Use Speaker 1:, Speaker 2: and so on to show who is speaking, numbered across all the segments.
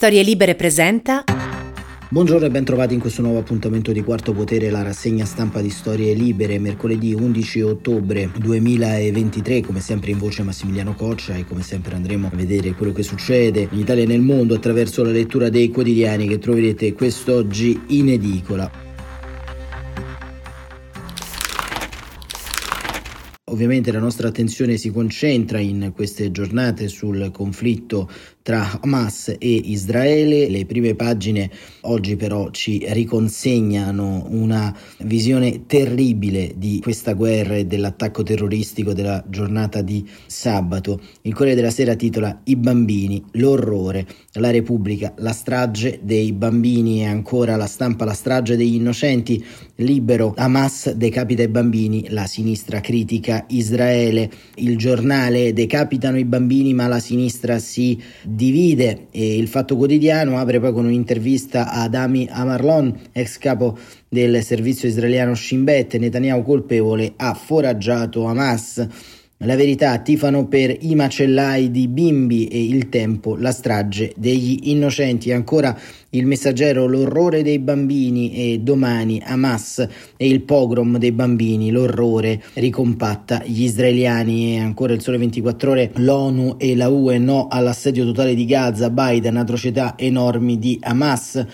Speaker 1: Storie Libere presenta.
Speaker 2: Buongiorno e ben trovati in questo nuovo appuntamento di Quarto Potere, la rassegna stampa di Storie Libere, mercoledì 11 ottobre 2023, come sempre in voce Massimiliano Coccia e come sempre andremo a vedere quello che succede in Italia e nel mondo attraverso la lettura dei quotidiani che troverete quest'oggi in edicola. Ovviamente la nostra attenzione si concentra in queste giornate sul conflitto tra Hamas e Israele. Le prime pagine oggi però ci riconsegnano una visione terribile di questa guerra e dell'attacco terroristico della giornata di sabato. Il Corriere della Sera titola I bambini, l'orrore, la Repubblica, la strage dei bambini e ancora la stampa, la strage degli innocenti, libero, Hamas decapita i bambini, la sinistra critica Israele, il giornale decapitano i bambini ma la sinistra si divide e il Fatto Quotidiano apre poi con un'intervista ad Ami Amarlon, ex capo del servizio israeliano Shin Bet, Netanyahu colpevole, ha foraggiato Hamas. La verità tifano per i macellai di bimbi e il tempo, la strage degli innocenti. Ancora il messaggero, l'orrore dei bambini e domani Hamas e il pogrom dei bambini, l'orrore ricompatta gli israeliani. E ancora il sole 24 ore, l'ONU e la UE no all'assedio totale di Gaza, Biden, atrocità enormi di Hamas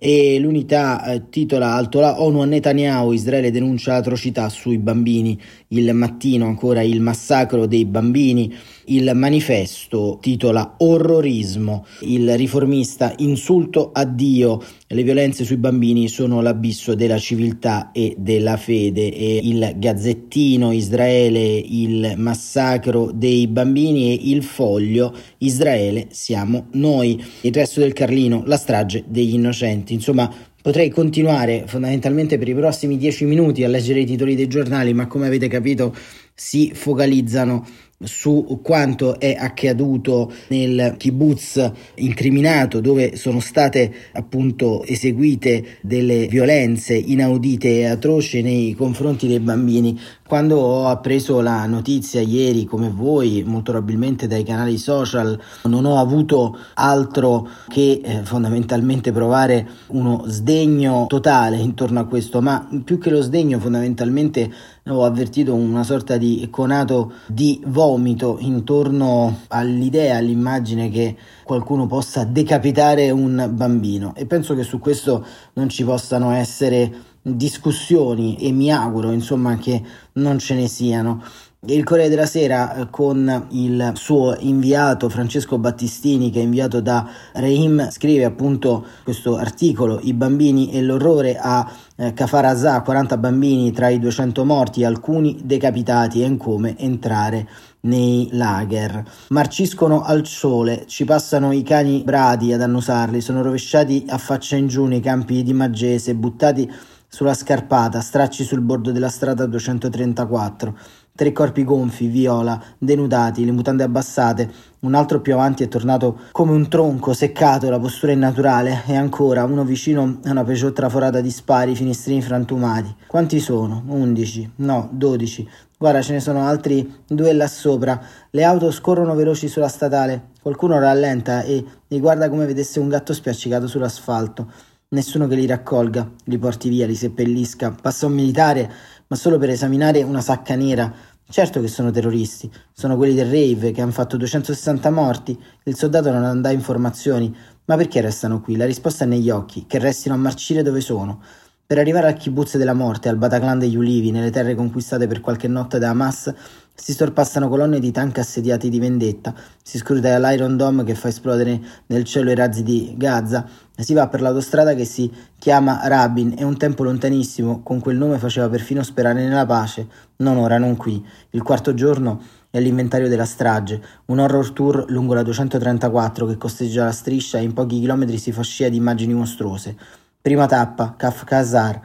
Speaker 2: e l'unità eh, titola Alto la ONU a Netanyahu, Israele denuncia atrocità sui bambini, il mattino ancora il massacro dei bambini, il manifesto titola Orrorismo, il riformista insulto a Dio, le violenze sui bambini sono l'abisso della civiltà e della fede e il gazzettino Israele, il massacro dei bambini e il foglio Israele siamo noi, il resto del Carlino, la strage degli innocenti. Insomma, potrei continuare fondamentalmente per i prossimi dieci minuti a leggere i titoli dei giornali, ma come avete capito si focalizzano su quanto è accaduto nel kibbutz incriminato dove sono state appunto eseguite delle violenze inaudite e atroci nei confronti dei bambini quando ho appreso la notizia ieri come voi molto probabilmente dai canali social non ho avuto altro che eh, fondamentalmente provare uno sdegno totale intorno a questo ma più che lo sdegno fondamentalmente ho avvertito una sorta di conato di vomito intorno all'idea, all'immagine che qualcuno possa decapitare un bambino. E penso che su questo non ci possano essere discussioni e mi auguro insomma che non ce ne siano. Il Corriere della Sera eh, con il suo inviato Francesco Battistini che è inviato da Reim scrive appunto questo articolo I bambini e l'orrore a eh, Kafar Azza 40 bambini tra i 200 morti alcuni decapitati e in come entrare nei lager. Marciscono al sole, ci passano i cani bradi ad annusarli, sono rovesciati a faccia in giù nei campi di Maggese, buttati sulla scarpata, stracci sul bordo della strada 234. Tre corpi gonfi, viola, denudati, le mutande abbassate. Un altro più avanti è tornato come un tronco seccato, la postura innaturale. E ancora uno vicino a una Peugeot traforata di spari, finestrini frantumati. Quanti sono? Undici? No, dodici. Guarda, ce ne sono altri due là sopra. Le auto scorrono veloci sulla statale. Qualcuno rallenta e li guarda come vedesse un gatto spiaccicato sull'asfalto. Nessuno che li raccolga, li porti via, li seppellisca. Passa un militare, ma solo per esaminare una sacca nera. Certo che sono terroristi, sono quelli del rave che hanno fatto 260 morti. Il soldato non dà informazioni. Ma perché restano qui? La risposta è negli occhi, che restino a marcire dove sono. Per arrivare al kibbutz della morte, al Bataclan degli ulivi, nelle terre conquistate per qualche notte da Hamas, si sorpassano colonne di tank assediati di vendetta, si scruta l'Iron Dome che fa esplodere nel cielo i razzi di Gaza, si va per l'autostrada che si chiama Rabin. E un tempo lontanissimo. Con quel nome faceva perfino sperare nella pace, non ora, non qui. Il quarto giorno e all'inventario della strage, un horror tour lungo la 234 che costeggia la striscia e in pochi chilometri si fa scia di immagini mostruose. Prima tappa, Kafkazar,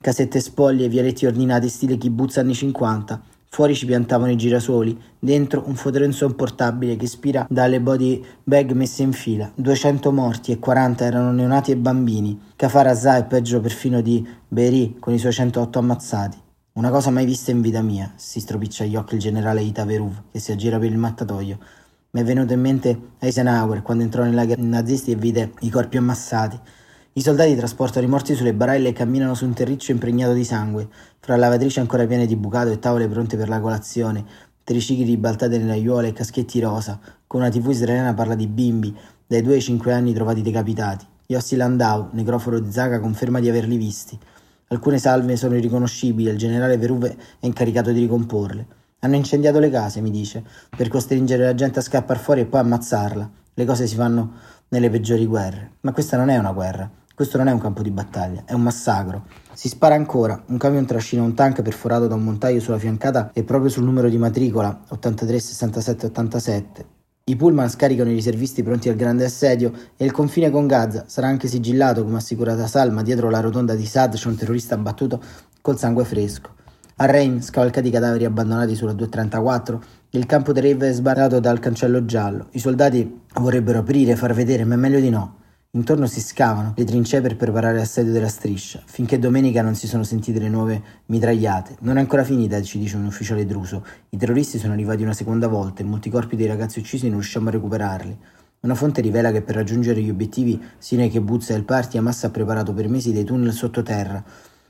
Speaker 2: casette spoglie, vialetti ordinati stile kibbutz anni 50. Fuori ci piantavano i girasoli, dentro un fotorenzo portabile che ispira dalle body bag messe in fila. 200 morti e 40 erano neonati e bambini. Kafar Azza è peggio perfino di Beri con i suoi 108 ammazzati. Una cosa mai vista in vita mia, si stropiccia gli occhi il generale Ita Veruv che si aggira per il mattatoio. Mi è venuto in mente Eisenhower quando entrò nei lager nazisti e vide i corpi ammassati. I soldati trasportano i morti sulle barelle e camminano su un terriccio impregnato di sangue, fra lavatrici ancora piene di bucato e tavole pronte per la colazione, tricicli ribaltate nelle aiuole e caschetti rosa, con una tv israeliana parla di bimbi, dai 2 ai 5 anni trovati decapitati. Yossi Landau, necroforo di Zaga, conferma di averli visti. Alcune salve sono irriconoscibili e il generale Veruve è incaricato di ricomporle. Hanno incendiato le case, mi dice, per costringere la gente a scappare fuori e poi ammazzarla. Le cose si fanno nelle peggiori guerre. Ma questa non è una guerra. Questo non è un campo di battaglia, è un massacro. Si spara ancora, un camion trascina un tank perforato da un montaio sulla fiancata e proprio sul numero di matricola 83 67 87. I pullman scaricano i riservisti pronti al grande assedio e il confine con Gaza sarà anche sigillato, come assicurata Salma, dietro la rotonda di Sad c'è un terrorista abbattuto col sangue fresco. A Rain, scavalcati i cadaveri abbandonati sulla 234, il campo di Rave è sbarrato dal cancello giallo. I soldati vorrebbero aprire, far vedere, ma è meglio di no. Intorno si scavano le trincee per preparare l'assedio della striscia, finché domenica non si sono sentite le nuove mitragliate. Non è ancora finita, ci dice un ufficiale druso. I terroristi sono arrivati una seconda volta e molti corpi dei ragazzi uccisi non riusciamo a recuperarli. Una fonte rivela che per raggiungere gli obiettivi Sinai che Buzza e il party Hamas ha preparato per mesi dei tunnel sottoterra.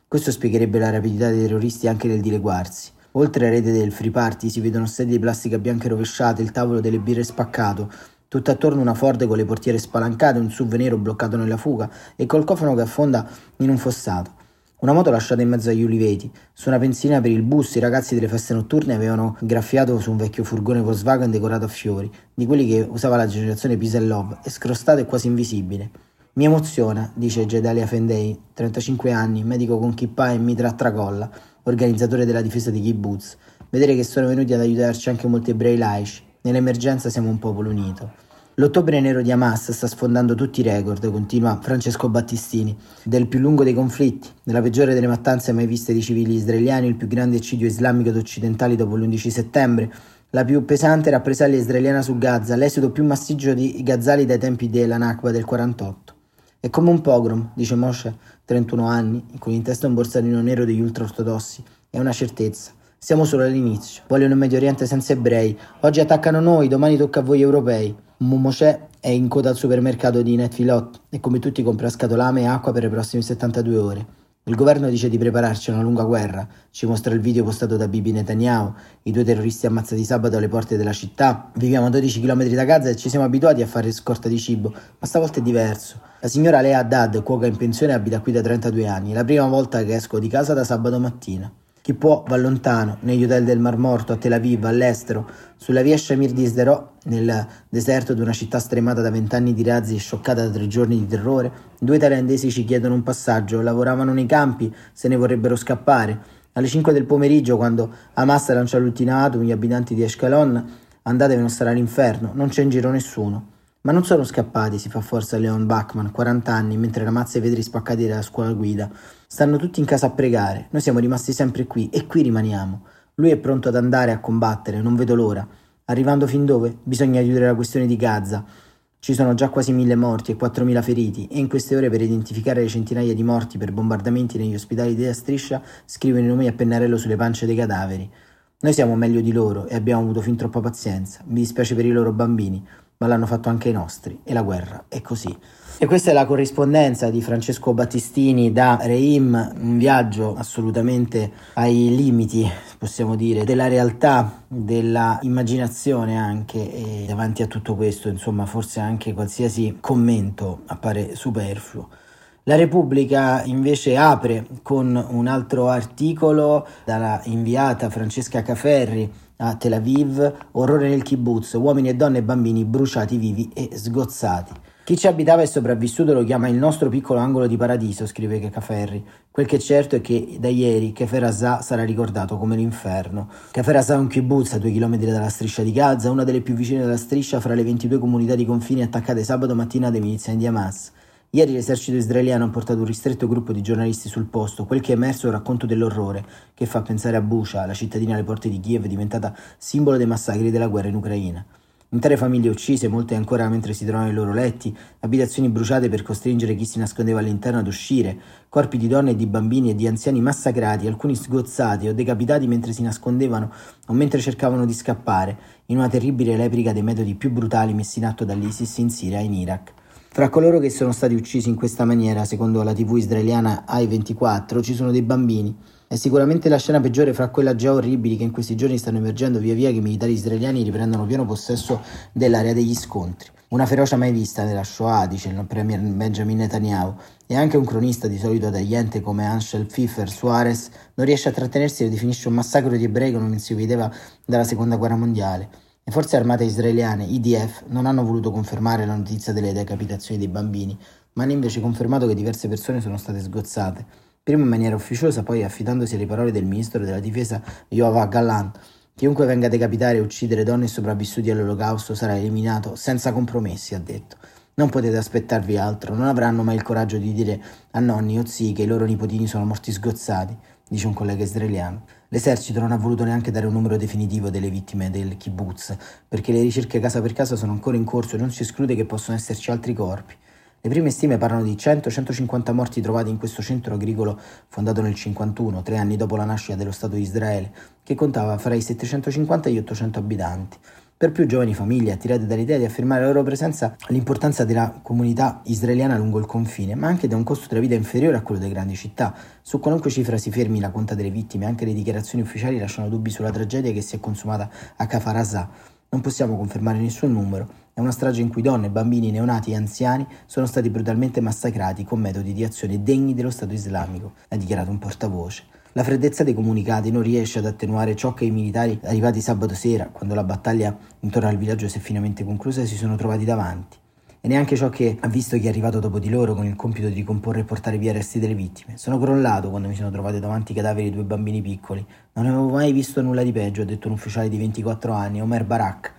Speaker 2: Questo spiegherebbe la rapidità dei terroristi anche nel dileguarsi. Oltre alla rete del free party si vedono sedie di plastica bianche rovesciate, il tavolo delle birre spaccato, tutto attorno una Ford con le portiere spalancate, un SUV nero bloccato nella fuga e col cofano che affonda in un fossato. Una moto lasciata in mezzo agli uliveti. Su una benzina per il bus i ragazzi delle feste notturne avevano graffiato su un vecchio furgone Volkswagen decorato a fiori, di quelli che usava la generazione Peace and Love, e scrostato e quasi invisibile. Mi emoziona, dice Gedalia Fendei, 35 anni, medico con kippa e mitra a tracolla, organizzatore della difesa di kibbutz, vedere che sono venuti ad aiutarci anche molti ebrei laici, Nell'emergenza siamo un popolo unito. L'ottobre nero di Hamas sta sfondando tutti i record, continua Francesco Battistini, del più lungo dei conflitti, della peggiore delle mattanze mai viste di civili israeliani, il più grande eccidio islamico ed occidentali dopo l'11 settembre, la più pesante rappresaglia israeliana su Gaza, l'esodo più massiccio di Gazzali dai tempi della Nakba del 48. È come un pogrom, dice Moshe, 31 anni, con in testa un borsellino nero degli ultraortodossi. È una certezza. Siamo solo all'inizio. Vogliono un Medio Oriente senza ebrei. Oggi attaccano noi, domani tocca a voi europei. Mumosè è in coda al supermercato di Netfilot e come tutti compra scatolame e acqua per le prossime 72 ore. Il governo dice di prepararci a una lunga guerra, ci mostra il video postato da Bibi Netanyahu, i due terroristi ammazzati sabato alle porte della città. Viviamo a 12 km da Gaza e ci siamo abituati a fare scorta di cibo, ma stavolta è diverso. La signora Lea Haddad, cuoca in pensione, abita qui da 32 anni, è la prima volta che esco di casa da sabato mattina. Chi può va lontano, negli hotel del Mar Morto, a Tel Aviv, all'estero, sulla via Shamir di Sderot, nel deserto di una città stremata da vent'anni di razzi e scioccata da tre giorni di terrore, due thailandesi ci chiedono un passaggio, lavoravano nei campi, se ne vorrebbero scappare. Alle 5 del pomeriggio, quando Hamas lancia l'ultimatum, gli abitanti di Ashkelon, andatevi non stare all'inferno, non c'è in giro nessuno. Ma non sono scappati, si fa forza Leon Bachman, 40 anni, mentre ramazza i vetri spaccati dalla scuola guida. Stanno tutti in casa a pregare, noi siamo rimasti sempre qui e qui rimaniamo. Lui è pronto ad andare a combattere, non vedo l'ora. Arrivando fin dove? Bisogna chiudere la questione di Gaza. Ci sono già quasi mille morti e 4.000 feriti e in queste ore per identificare le centinaia di morti per bombardamenti negli ospedali della striscia scrivono i nomi a pennarello sulle pance dei cadaveri. Noi siamo meglio di loro e abbiamo avuto fin troppa pazienza. Mi dispiace per i loro bambini ma l'hanno fatto anche i nostri e la guerra è così. E questa è la corrispondenza di Francesco Battistini da Reim, un viaggio assolutamente ai limiti, possiamo dire, della realtà, della immaginazione anche e davanti a tutto questo, insomma, forse anche qualsiasi commento appare superfluo. La Repubblica invece apre con un altro articolo dalla inviata Francesca Caferri a Tel Aviv, orrore nel kibbutz, uomini e donne e bambini bruciati vivi e sgozzati. Chi ci abitava e sopravvissuto lo chiama il nostro piccolo angolo di paradiso, scrive Caferri. Quel che è certo è che da ieri Kefer sarà ricordato come l'inferno. Kefer è un kibbutz a due chilometri dalla striscia di Gaza, una delle più vicine della striscia fra le 22 comunità di confine attaccate sabato mattina dai miliziani di Hamas. Ieri l'esercito israeliano ha portato un ristretto gruppo di giornalisti sul posto. Quel che è emerso è un racconto dell'orrore, che fa pensare a Busha, la cittadina alle porte di Kiev diventata simbolo dei massacri della guerra in Ucraina. Intere famiglie uccise, molte ancora mentre si trovano nei loro letti, abitazioni bruciate per costringere chi si nascondeva all'interno ad uscire, corpi di donne e di bambini e di anziani massacrati, alcuni sgozzati o decapitati mentre si nascondevano o mentre cercavano di scappare, in una terribile replica dei metodi più brutali messi in atto dall'ISIS in Siria e in Iraq. Fra coloro che sono stati uccisi in questa maniera, secondo la TV israeliana AI24, ci sono dei bambini, è sicuramente la scena peggiore fra quelle già orribili che in questi giorni stanno emergendo via via che i militari israeliani riprendono pieno possesso dell'area degli scontri. Una ferocia mai vista nella Shoah, dice il premier Benjamin Netanyahu, e anche un cronista di solito tagliente come Anshel Pfiffer Suarez non riesce a trattenersi e definisce un massacro di ebrei come non si vedeva dalla seconda guerra mondiale. Le forze armate israeliane, IDF, non hanno voluto confermare la notizia delle decapitazioni dei bambini, ma hanno invece confermato che diverse persone sono state sgozzate prima in maniera ufficiosa, poi affidandosi alle parole del ministro della difesa Yoav Gallant. Chiunque venga a decapitare e uccidere donne e sopravvissuti all'olocausto sarà eliminato senza compromessi, ha detto. Non potete aspettarvi altro, non avranno mai il coraggio di dire a nonni o zii che i loro nipotini sono morti sgozzati, dice un collega israeliano. L'esercito non ha voluto neanche dare un numero definitivo delle vittime del kibbutz, perché le ricerche casa per casa sono ancora in corso e non si esclude che possano esserci altri corpi. Le prime stime parlano di 100-150 morti trovati in questo centro agricolo fondato nel 51, tre anni dopo la nascita dello Stato di Israele, che contava fra i 750 e gli 800 abitanti. Per più giovani famiglie attirate dall'idea di affermare la loro presenza l'importanza della comunità israeliana lungo il confine, ma anche da un costo della vita inferiore a quello delle grandi città. Su qualunque cifra si fermi la conta delle vittime, anche le dichiarazioni ufficiali lasciano dubbi sulla tragedia che si è consumata a Kafar Non possiamo confermare nessun numero, è una strage in cui donne, bambini, neonati e anziani sono stati brutalmente massacrati con metodi di azione degni dello Stato islamico, ha dichiarato un portavoce. La freddezza dei comunicati non riesce ad attenuare ciò che i militari arrivati sabato sera, quando la battaglia intorno al villaggio si è finalmente conclusa, si sono trovati davanti. E neanche ciò che ha visto chi è arrivato dopo di loro con il compito di ricomporre e portare via i resti delle vittime. Sono crollato quando mi sono trovato davanti i cadaveri di due bambini piccoli. Non avevo mai visto nulla di peggio, ha detto un ufficiale di 24 anni, Omer Barak,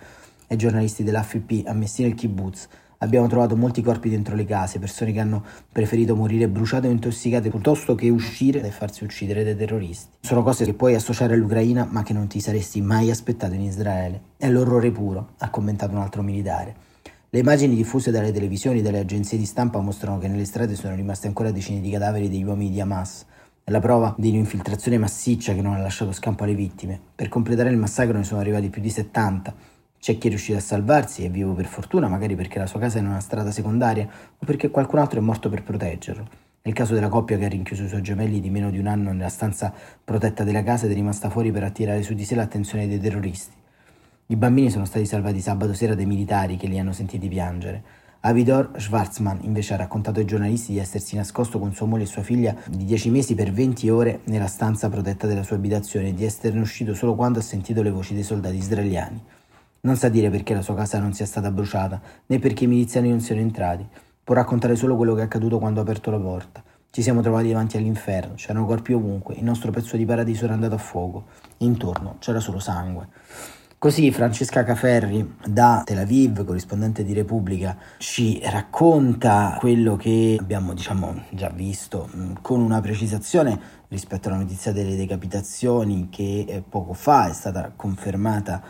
Speaker 2: ai giornalisti dell'AFP ammessi nel kibbutz. Abbiamo trovato molti corpi dentro le case, persone che hanno preferito morire bruciate o intossicate piuttosto che uscire e farsi uccidere dai terroristi. Sono cose che puoi associare all'Ucraina ma che non ti saresti mai aspettato in Israele. È l'orrore puro, ha commentato un altro militare. Le immagini diffuse dalle televisioni e dalle agenzie di stampa mostrano che nelle strade sono rimaste ancora decine di cadaveri degli uomini di Hamas. È la prova di un'infiltrazione massiccia che non ha lasciato scampo alle vittime. Per completare il massacro ne sono arrivati più di 70 c'è chi è riuscito a salvarsi, è vivo per fortuna, magari perché la sua casa è in una strada secondaria o perché qualcun altro è morto per proteggerlo. Nel caso della coppia che ha rinchiuso i suoi gemelli di meno di un anno nella stanza protetta della casa ed è rimasta fuori per attirare su di sé l'attenzione dei terroristi. I bambini sono stati salvati sabato sera dai militari che li hanno sentiti piangere. Avidor Schwarzman invece ha raccontato ai giornalisti di essersi nascosto con sua moglie e sua figlia di 10 mesi per 20 ore nella stanza protetta della sua abitazione e di esserne uscito solo quando ha sentito le voci dei soldati israeliani. Non sa dire perché la sua casa non sia stata bruciata, né perché i miliziani non siano entrati. Può raccontare solo quello che è accaduto quando ha aperto la porta. Ci siamo trovati davanti all'inferno, c'erano corpi ovunque, il nostro pezzo di paradiso era andato a fuoco. Intorno c'era solo sangue. Così Francesca Caferri da Tel Aviv, corrispondente di Repubblica, ci racconta quello che abbiamo diciamo, già visto mm, con una precisazione rispetto alla notizia delle decapitazioni che eh, poco fa è stata confermata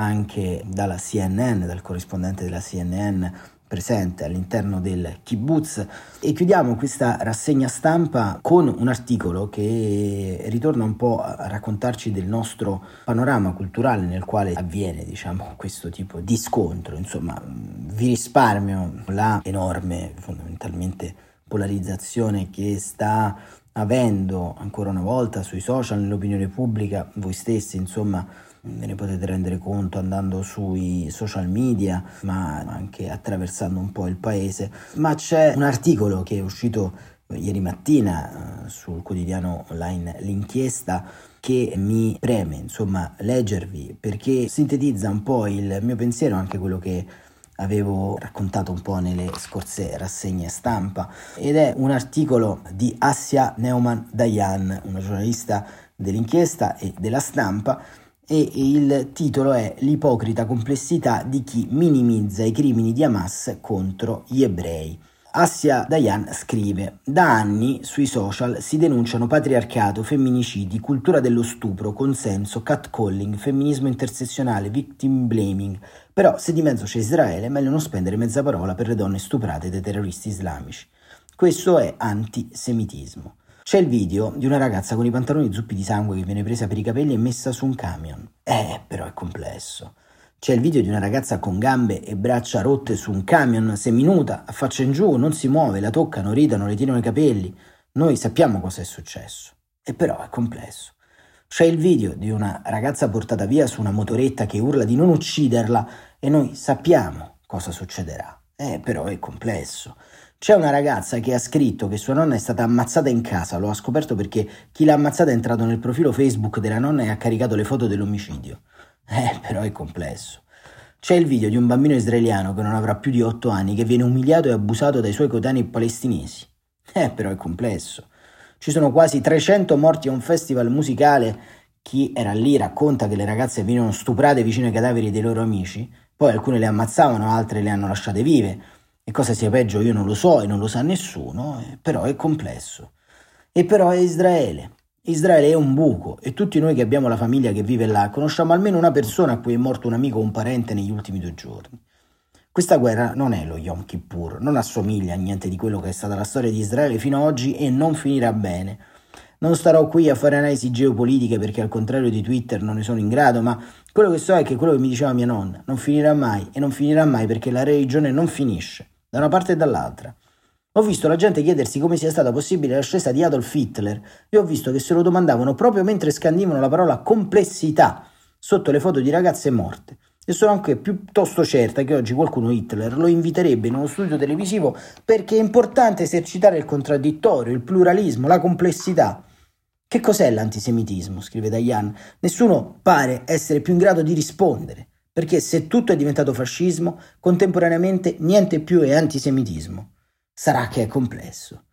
Speaker 2: anche dalla CNN, dal corrispondente della CNN presente all'interno del kibbutz. E chiudiamo questa rassegna stampa con un articolo che ritorna un po' a raccontarci del nostro panorama culturale nel quale avviene diciamo questo tipo di scontro. Insomma vi risparmio la enorme fondamentalmente polarizzazione che sta avendo ancora una volta sui social nell'opinione pubblica voi stessi insomma ve ne potete rendere conto andando sui social media, ma anche attraversando un po' il paese. Ma c'è un articolo che è uscito ieri mattina eh, sul quotidiano online L'inchiesta che mi preme insomma leggervi perché sintetizza un po' il mio pensiero, anche quello che avevo raccontato un po' nelle scorse rassegne stampa ed è un articolo di Assia Neumann Dayan, una giornalista dell'inchiesta e della stampa e il titolo è L'ipocrita complessità di chi minimizza i crimini di Hamas contro gli ebrei. Assia Dayan scrive: Da anni sui social si denunciano patriarcato, femminicidi, cultura dello stupro, consenso, catcalling, femminismo intersezionale, victim blaming. Però se di mezzo c'è Israele, meglio non spendere mezza parola per le donne stuprate dai terroristi islamici. Questo è antisemitismo. C'è il video di una ragazza con i pantaloni zuppi di sangue che viene presa per i capelli e messa su un camion. Eh, però è complesso. C'è il video di una ragazza con gambe e braccia rotte su un camion, seminuta, a faccia in giù, non si muove, la toccano, ridano, le tirano i capelli. Noi sappiamo cosa è successo. E però è complesso. C'è il video di una ragazza portata via su una motoretta che urla di non ucciderla e noi sappiamo cosa succederà. Eh, però è complesso. C'è una ragazza che ha scritto che sua nonna è stata ammazzata in casa, lo ha scoperto perché chi l'ha ammazzata è entrato nel profilo Facebook della nonna e ha caricato le foto dell'omicidio. Eh, però è complesso. C'è il video di un bambino israeliano che non avrà più di 8 anni che viene umiliato e abusato dai suoi coetanei palestinesi. Eh, però è complesso. Ci sono quasi 300 morti a un festival musicale. Chi era lì racconta che le ragazze venivano stuprate vicino ai cadaveri dei loro amici, poi alcune le ammazzavano, altre le hanno lasciate vive. E cosa sia peggio io non lo so e non lo sa nessuno, eh, però è complesso. E però è Israele. Israele è un buco e tutti noi che abbiamo la famiglia che vive là conosciamo almeno una persona a cui è morto un amico o un parente negli ultimi due giorni. Questa guerra non è lo Yom Kippur, non assomiglia a niente di quello che è stata la storia di Israele fino ad oggi e non finirà bene. Non starò qui a fare analisi geopolitiche perché al contrario di Twitter non ne sono in grado, ma quello che so è che quello che mi diceva mia nonna non finirà mai e non finirà mai perché la religione non finisce, da una parte e dall'altra. Ho visto la gente chiedersi come sia stata possibile l'ascesa di Adolf Hitler e ho visto che se lo domandavano proprio mentre scandivano la parola complessità sotto le foto di ragazze morte. E sono anche piuttosto certa che oggi qualcuno Hitler lo inviterebbe in uno studio televisivo perché è importante esercitare il contraddittorio, il pluralismo, la complessità. Che cos'è l'antisemitismo? scrive Dayan. Nessuno pare essere più in grado di rispondere, perché se tutto è diventato fascismo, contemporaneamente niente più è antisemitismo sarà che è complesso.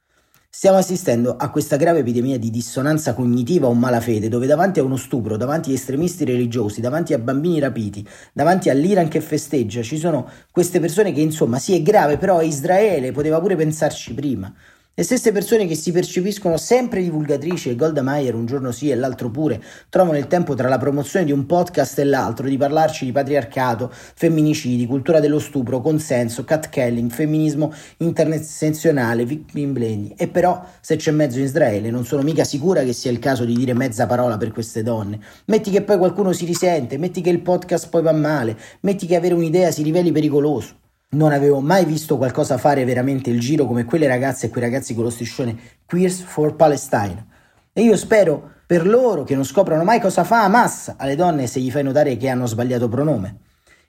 Speaker 2: Stiamo assistendo a questa grave epidemia di dissonanza cognitiva o malafede, dove davanti a uno stupro, davanti a estremisti religiosi, davanti a bambini rapiti, davanti all'Iran che festeggia, ci sono queste persone che insomma sì è grave, però Israele, poteva pure pensarci prima. Le stesse persone che si percepiscono sempre divulgatrici e Golda Meir un giorno sì e l'altro pure trovano il tempo tra la promozione di un podcast e l'altro di parlarci di patriarcato, femminicidi, cultura dello stupro, consenso, catcalling, femminismo intersezionale, victim blaming. E però se c'è mezzo in Israele non sono mica sicura che sia il caso di dire mezza parola per queste donne. Metti che poi qualcuno si risente, metti che il podcast poi va male, metti che avere un'idea si riveli pericoloso. Non avevo mai visto qualcosa fare veramente il giro come quelle ragazze e quei ragazzi con lo striscione Queers for Palestine. E io spero per loro che non scoprano mai cosa fa Hamas alle donne se gli fai notare che hanno sbagliato pronome.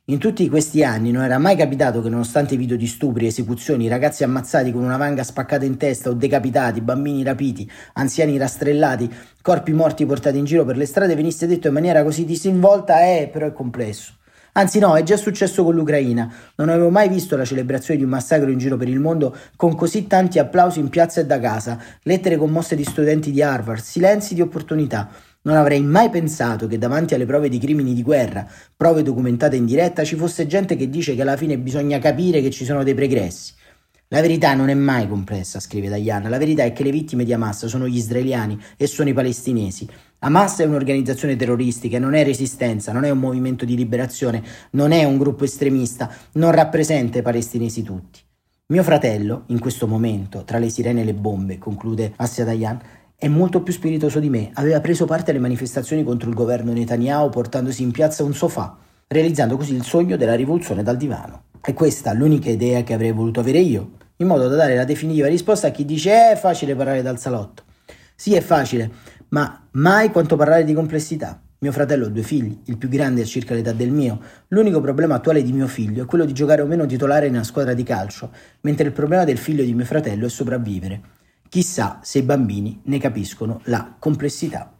Speaker 2: In tutti questi anni non era mai capitato che nonostante video di stupri, esecuzioni, ragazzi ammazzati con una vanga spaccata in testa o decapitati, bambini rapiti, anziani rastrellati, corpi morti portati in giro per le strade venisse detto in maniera così disinvolta, eh, però è complesso. Anzi no, è già successo con l'Ucraina. Non avevo mai visto la celebrazione di un massacro in giro per il mondo con così tanti applausi in piazza e da casa, lettere commosse di studenti di Harvard, silenzi di opportunità. Non avrei mai pensato che davanti alle prove di crimini di guerra, prove documentate in diretta, ci fosse gente che dice che alla fine bisogna capire che ci sono dei pregressi. La verità non è mai complessa, scrive Diana. La verità è che le vittime di Hamas sono gli israeliani e sono i palestinesi. Hamas è un'organizzazione terroristica, non è resistenza, non è un movimento di liberazione, non è un gruppo estremista, non rappresenta i palestinesi tutti. Mio fratello, in questo momento, tra le sirene e le bombe, conclude Assia Dayan, è molto più spiritoso di me. Aveva preso parte alle manifestazioni contro il governo Netanyahu portandosi in piazza un sofà, realizzando così il sogno della rivoluzione dal divano. È questa l'unica idea che avrei voluto avere io, in modo da dare la definitiva risposta a chi dice eh, è facile parlare dal salotto. Sì, è facile, ma mai quanto parlare di complessità. Mio fratello ha due figli, il più grande ha circa l'età del mio. L'unico problema attuale di mio figlio è quello di giocare o meno titolare in una squadra di calcio, mentre il problema del figlio di mio fratello è sopravvivere. Chissà se i bambini ne capiscono la complessità.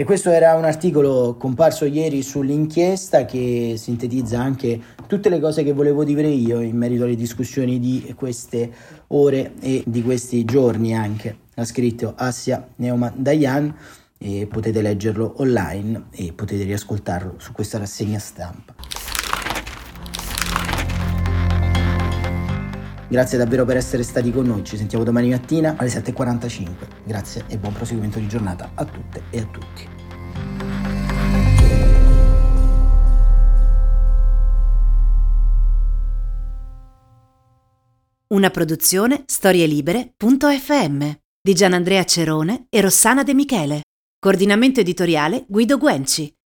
Speaker 2: E questo era un articolo comparso ieri sull'inchiesta che sintetizza anche tutte le cose che volevo dire io in merito alle discussioni di queste ore e di questi giorni anche. Ha scritto Assia Neumann Dayan e potete leggerlo online e potete riascoltarlo su questa rassegna stampa. Grazie davvero per essere stati con noi, ci sentiamo domani mattina alle 7.45. Grazie e buon proseguimento di giornata a tutte e a tutti.
Speaker 1: Una produzione storielibere.fm di Gianandrea Cerone e Rossana De Michele. Coordinamento editoriale Guido Guenci.